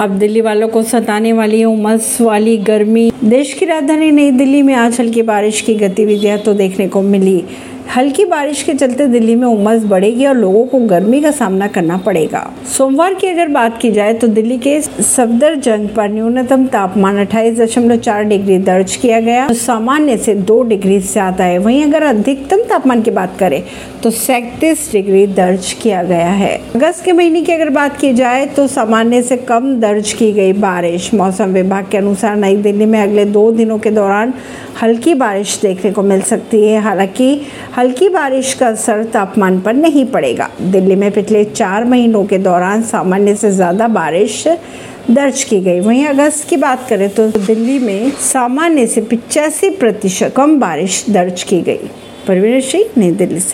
अब दिल्ली वालों को सताने वाली उमस वाली गर्मी। देश की राजधानी नई दिल्ली में आज हल्की बारिश की गतिविधियाँ तो देखने को मिली। हल्की बारिश के चलते दिल्ली में उमस बढ़ेगी और लोगों को गर्मी का सामना करना पड़ेगा। सोमवार की अगर बात की जाए तो दिल्ली के सफदरजंग पर न्यूनतम तापमान अट्ठाईस दशमलव चार डिग्री दर्ज किया गया। तो सामान्य से दो डिग्री ज़्यादा है। वहीं अगर अधिकतम तापमान की बात करें तो सैतीस डिग्री दर्ज किया गया है। अगस्त के महीने की अगर बात की जाए तो सामान्य से कम दर्ज की गई बारिश। मौसम विभाग के अनुसार नई दिल्ली में अगले दो दिनों के दौरान हल्की बारिश देखने को मिल सकती है। हालाँकि हल्की बारिश का असर तापमान पर नहीं पड़ेगा। दिल्ली में पिछले चार महीनों के दौरान सामान्य से ज़्यादा बारिश दर्ज की गई। वहीं अगस्त की बात करें तो दिल्ली में सामान्य से पिचासी प्रतिशत कम बारिश दर्ज की गई। परवीन सिंह, नई दिल्ली से।